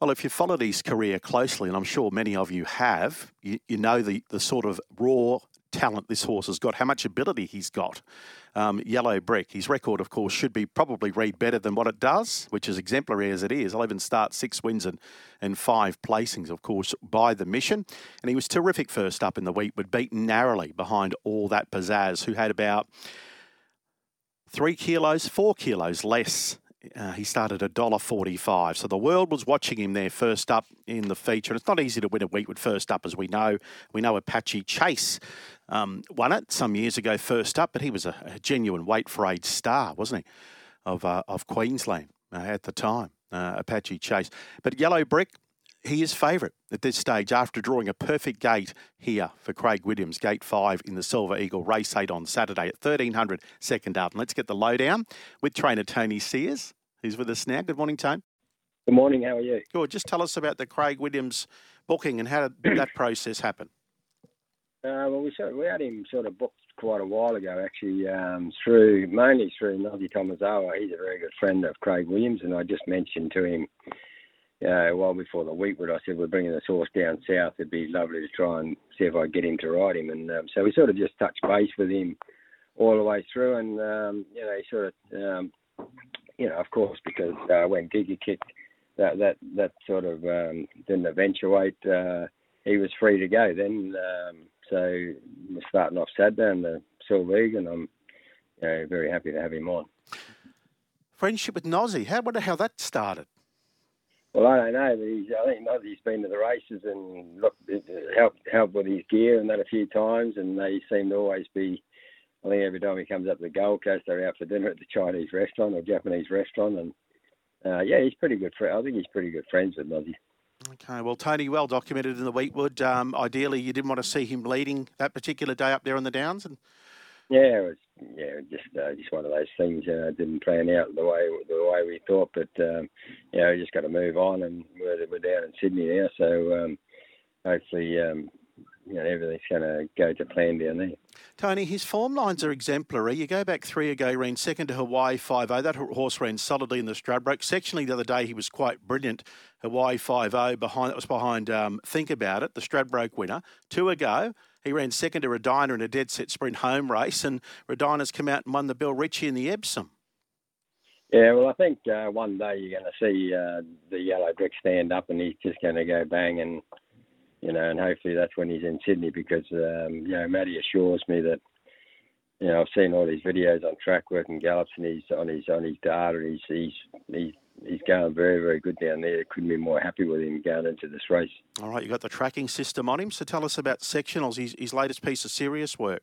Well, if you followed his career closely, and I'm sure many of you have, you, you know the, the sort of raw talent this horse has got, how much ability he's got. Um, Yellow Brick, his record, of course, should be probably read better than what it does, which is exemplary as it is. 11 starts, six wins, and, and five placings, of course, by the mission. And he was terrific first up in the week, but beaten narrowly behind all that pizzazz, who had about three kilos, four kilos less uh, he started at $1.45. So the world was watching him there first up in the feature. And it's not easy to win a Weetwood first up, as we know. We know Apache Chase um, won it some years ago first up, but he was a, a genuine weight for age star, wasn't he, of, uh, of Queensland uh, at the time, uh, Apache Chase. But Yellow Brick, he is favourite at this stage after drawing a perfect gate here for Craig Williams, gate five in the Silver Eagle race eight on Saturday at 1300 second out. And let's get the lowdown with trainer Tony Sears, who's with us now. Good morning, Tony. Good morning. How are you? Good. Just tell us about the Craig Williams booking and how did that process happen? Uh, well, we sort of, we had him sort of booked quite a while ago, actually, um, through mainly through Nozzy Tomazawa. He's a very good friend of Craig Williams, and I just mentioned to him uh, well before the Weetwood, I said we're bringing this horse down south. It'd be lovely to try and see if I get him to ride him. And um, so we sort of just touched base with him all the way through, and um, you know, he sort of, um, you know, of course, because uh, when Giga Kick that that that sort of um, didn't eventuate, uh, he was free to go then. Um, so we're starting off Saturday in the Silver Eagle, and I'm you know, very happy to have him on. Friendship with Nozzy, how wonder how that started. Well, I don't know, but he's, I think Nozzy's been to the races and helped helped with his gear and that a few times, and they seem to always be. I think every time he comes up to the Gold Coast, they're out for dinner at the Chinese restaurant or Japanese restaurant, and uh, yeah, he's pretty good. I think he's pretty good friends with Nozzy. Okay, well, Tony, well documented in the Weetwood. Um, ideally, you didn't want to see him leading that particular day up there on the Downs, and yeah, it was yeah, just uh, just one of those things. You know, didn't plan out the way the way we thought, but um, you know, just got to move on, and we're, we're down in Sydney now, so um, hopefully, um, you know, everything's going to go to plan down there. Tony, his form lines are exemplary. You go back three ago, he ran second to Hawaii 5 0. That horse ran solidly in the Stradbroke. Sectionally, the other day, he was quite brilliant. Hawaii 5 0, behind, that was behind um, Think About It, the Stradbroke winner. Two ago, he ran second to Redina in a dead set sprint home race, and Redina's come out and won the Bill Ritchie in the Epsom. Yeah, well, I think uh, one day you're going to see uh, the yellow brick stand up, and he's just going to go bang, and you know, and hopefully that's when he's in Sydney because um, you know Matty assures me that you know I've seen all these videos on track work and gallops, and he's on his on his data, and he's he's he's he's going very, very good down there. Couldn't be more happy with him going into this race. All right, you got the tracking system on him. So tell us about sectionals, his, his latest piece of serious work.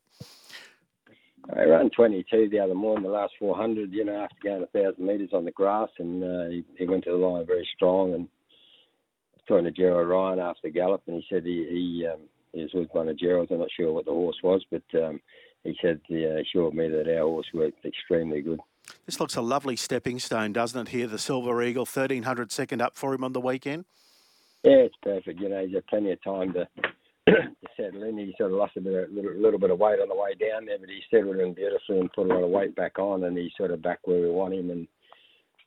I ran 22 the other morning, the last 400, you know, after going a 1,000 metres on the grass, and uh, he, he, went to the line very strong. And I was talking to Gerald Ryan after the gallop, and he said he, he, um, he was with one of Gerald's. I'm not sure what the horse was, but um, he said he uh, assured me that our horse worked extremely good. This looks a lovely stepping stone, doesn't it? Here, the Silver Eagle, 1300 second up for him on the weekend. Yeah, it's perfect. You know, he's had plenty of time to, to settle in. He sort of lost a bit, a little, little, bit of weight on the way down there, but he settled in beautifully and put a lot of weight back on, and he's sort of back where we want him. And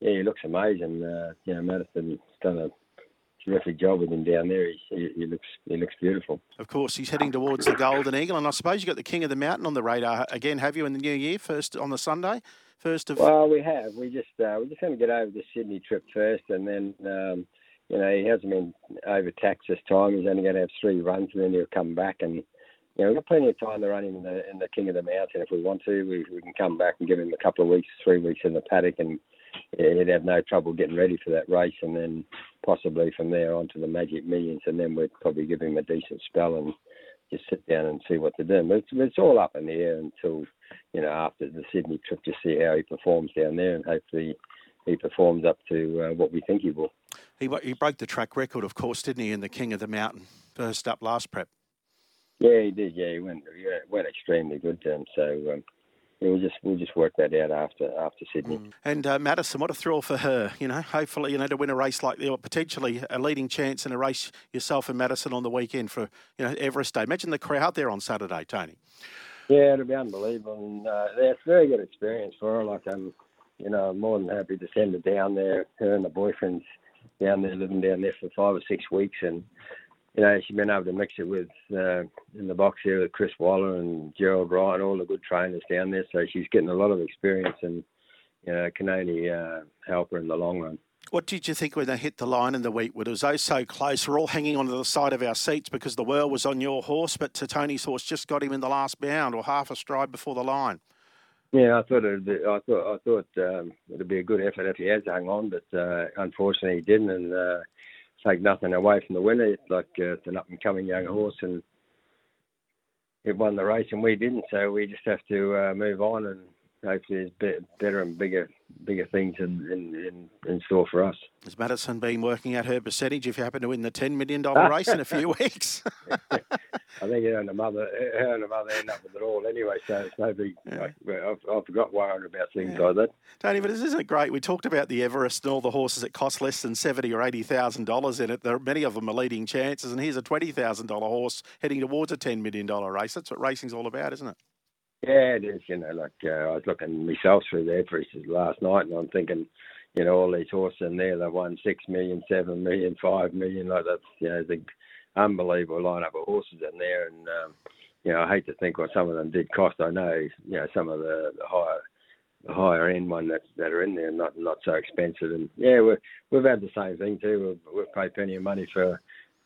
yeah, he looks amazing. Uh, you know, Madison's done a terrific job with him down there. He, he, he, looks he looks beautiful. Of course, he's heading towards the Golden Eagle, and I suppose you have got the King of the Mountain on the radar again. Have you in the new year? First on the Sunday. First of well, we have. We just uh, we're just going to get over the Sydney trip first, and then um, you know he hasn't been overtaxed this time. He's only going to have three runs, and then he'll come back. And you know we've got plenty of time to run him in the in the King of the Mountain if we want to. We, we can come back and give him a couple of weeks, three weeks in the paddock, and he'd have no trouble getting ready for that race. And then possibly from there on to the Magic Millions, and then we'd probably give him a decent spell and just sit down and see what to do. But it's, it's all up in the air until you know after the Sydney trip to see how he performs down there, and hopefully he performs up to uh, what we think he will. He he broke the track record, of course, didn't he, in the King of the Mountain first up last prep. Yeah, he did. Yeah, he went he went extremely good. Um, so um, we'll just we'll just work that out after after Sydney. Mm. And uh, Madison, what a thrill for her! You know, hopefully, you know, to win a race like that, or potentially a leading chance in a race yourself and Madison on the weekend for you know Everest Day. Imagine the crowd there on Saturday, Tony. Yeah, it'll be unbelievable, and uh, it's a very good experience for her. Like I'm, you know, more than happy to send her down there. Her and the boyfriend's down there, living down there for five or six weeks, and you know she's been able to mix it with uh, in the box here with Chris Waller and Gerald Ryan, all the good trainers down there. So she's getting a lot of experience, and you know can only uh, help her in the long run. What did you think when they hit the line in the Weetwood? It was oh so close. We're all hanging onto the side of our seats because the whirl was on your horse, but Tony's horse just got him in the last bound or half a stride before the line. Yeah, I thought it'd be, I thought I thought um, it'd be a good effort if he had hung on, but uh, unfortunately he didn't, and uh, take nothing away from the winner. It's like uh, it's an up and coming young horse, and it won the race, and we didn't. So we just have to uh, move on and hopefully there's better and bigger bigger things in, in, in, store for us. Has Madison been working out her percentage if you happen to win the $10 million race in a few weeks? I think her and the mother, her and the mother end up with it all anyway, so it's no big. Yeah. I've, I've got worried about things yeah. like that. Tony, but isn't it great? We talked about the Everest and all the horses that cost less than seventy or eighty thousand dollars in it. There, many of them are leading chances, and here's a twenty thousand dollar horse heading towards a ten million dollar race. That's what racing's all about, isn't it? Yeah, it is. You know, like uh, I was looking myself through the Everest last night, and I'm thinking, you know, all these horses in there, they've won six million, seven million, five million. Like that's, you know, the unbelievable lineup of horses in there, and um, you know, I hate to think what some of them did cost. I know, you know, some of the, the higher the higher end one that that are in there, not not so expensive. And yeah, we we've had the same thing too. We've, we've paid plenty of money for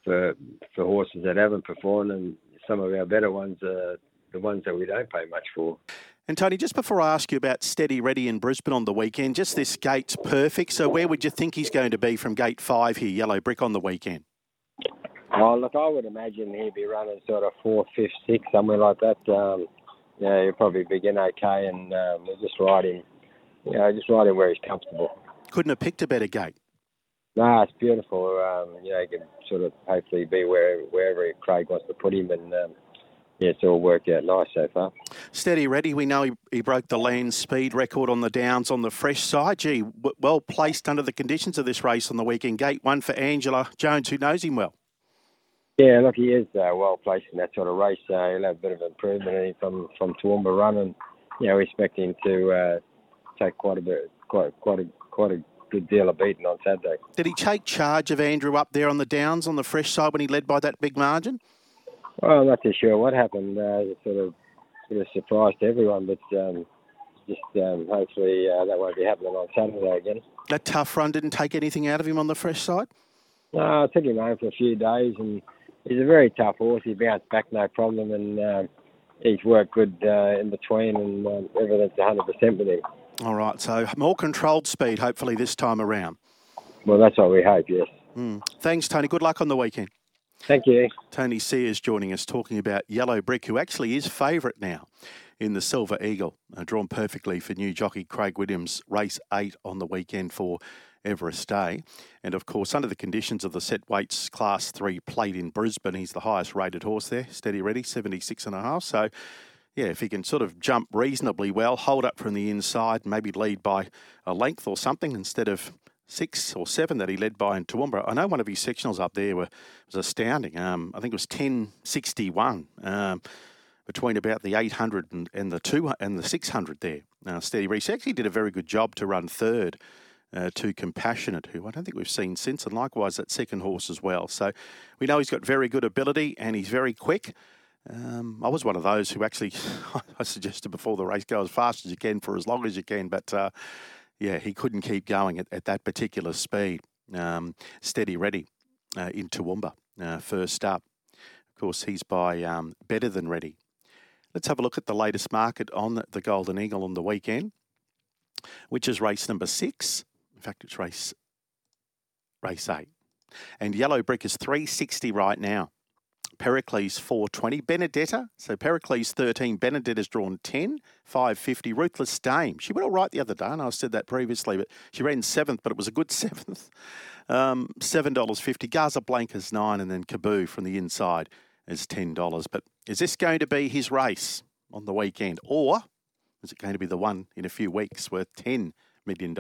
for for horses that haven't performed, and some of our better ones are the ones that we don't pay much for. And Tony, just before I ask you about Steady Ready in Brisbane on the weekend, just this gate's perfect. So where would you think he's going to be from gate five here, Yellow Brick on the weekend? Oh, look, I would imagine he'd be running sort of fourth, fifth, sixth, somewhere like that. Um, yeah, he'll probably begin okay, and um, we'll just ride him. You know, just ride him where he's comfortable. Couldn't have picked a better gate. No, it's beautiful. Um, you know, he can sort of hopefully be where wherever Craig wants to put him, and um, yeah, it's all worked out nice so far. Steady ready. We know he, he broke the land speed record on the downs on the fresh side. Gee, w- well placed under the conditions of this race on the weekend. Gate one for Angela Jones, who knows him well. Yeah, look, he is uh, well placed in that sort of race. Uh, he'll have a bit of improvement from from Toowoomba run, and you know, we expect him to uh, take quite a bit, quite quite a quite a good deal of beating on Saturday. Did he take charge of Andrew up there on the downs on the fresh side when he led by that big margin? Well, I'm not too sure what happened. Uh, it sort of sort of surprised everyone, but um, just um, hopefully uh, that won't be happening on Saturday again. That tough run didn't take anything out of him on the fresh side. No, I took him home for a few days, and he's a very tough horse. He bounced back no problem, and uh, he's worked good uh, in between, and um, everything's 100% with him. All right, so more controlled speed, hopefully this time around. Well, that's what we hope. Yes. Mm. Thanks, Tony. Good luck on the weekend. Thank you. Tony Sears joining us talking about Yellow Brick, who actually is favourite now in the Silver Eagle, uh, drawn perfectly for new jockey Craig Williams, race eight on the weekend for Everest Day. And of course, under the conditions of the set weights class three plate in Brisbane, he's the highest rated horse there, steady ready, 76 and a half. So, yeah, if he can sort of jump reasonably well, hold up from the inside, maybe lead by a length or something instead of six or seven that he led by in Toowoomba. I know one of his sectionals up there were, was astounding. Um, I think it was 1061 um, between about the 800 and, and, the two and the 600 there. Now, Steady Ready actually did a very good job to run third. Uh, to Compassionate, who I don't think we've seen since, and likewise that second horse as well. So we know he's got very good ability and he's very quick. Um, I was one of those who actually, I suggested before the race, go as fast as you can for as long as you can, but uh, yeah, he couldn't keep going at, at that particular speed. Um, steady ready uh, in Toowoomba, uh, first up. Of course, he's by um, Better Than Ready. Let's have a look at the latest market on the Golden Eagle on the weekend, which is race number six. In fact, it's race race eight. And Yellow Brick is 360 right now. Pericles 420. Benedetta, so Pericles 13. Benedetta's drawn 10. 550. Ruthless Dame. She went all right the other day, and I said that previously, but she ran seventh, but it was a good seventh. Um, $7.50. Gaza Blanca's 9 and then Kaboo from the inside is $10. But is this going to be his race on the weekend? Or is it going to be the one in a few weeks worth $10 million?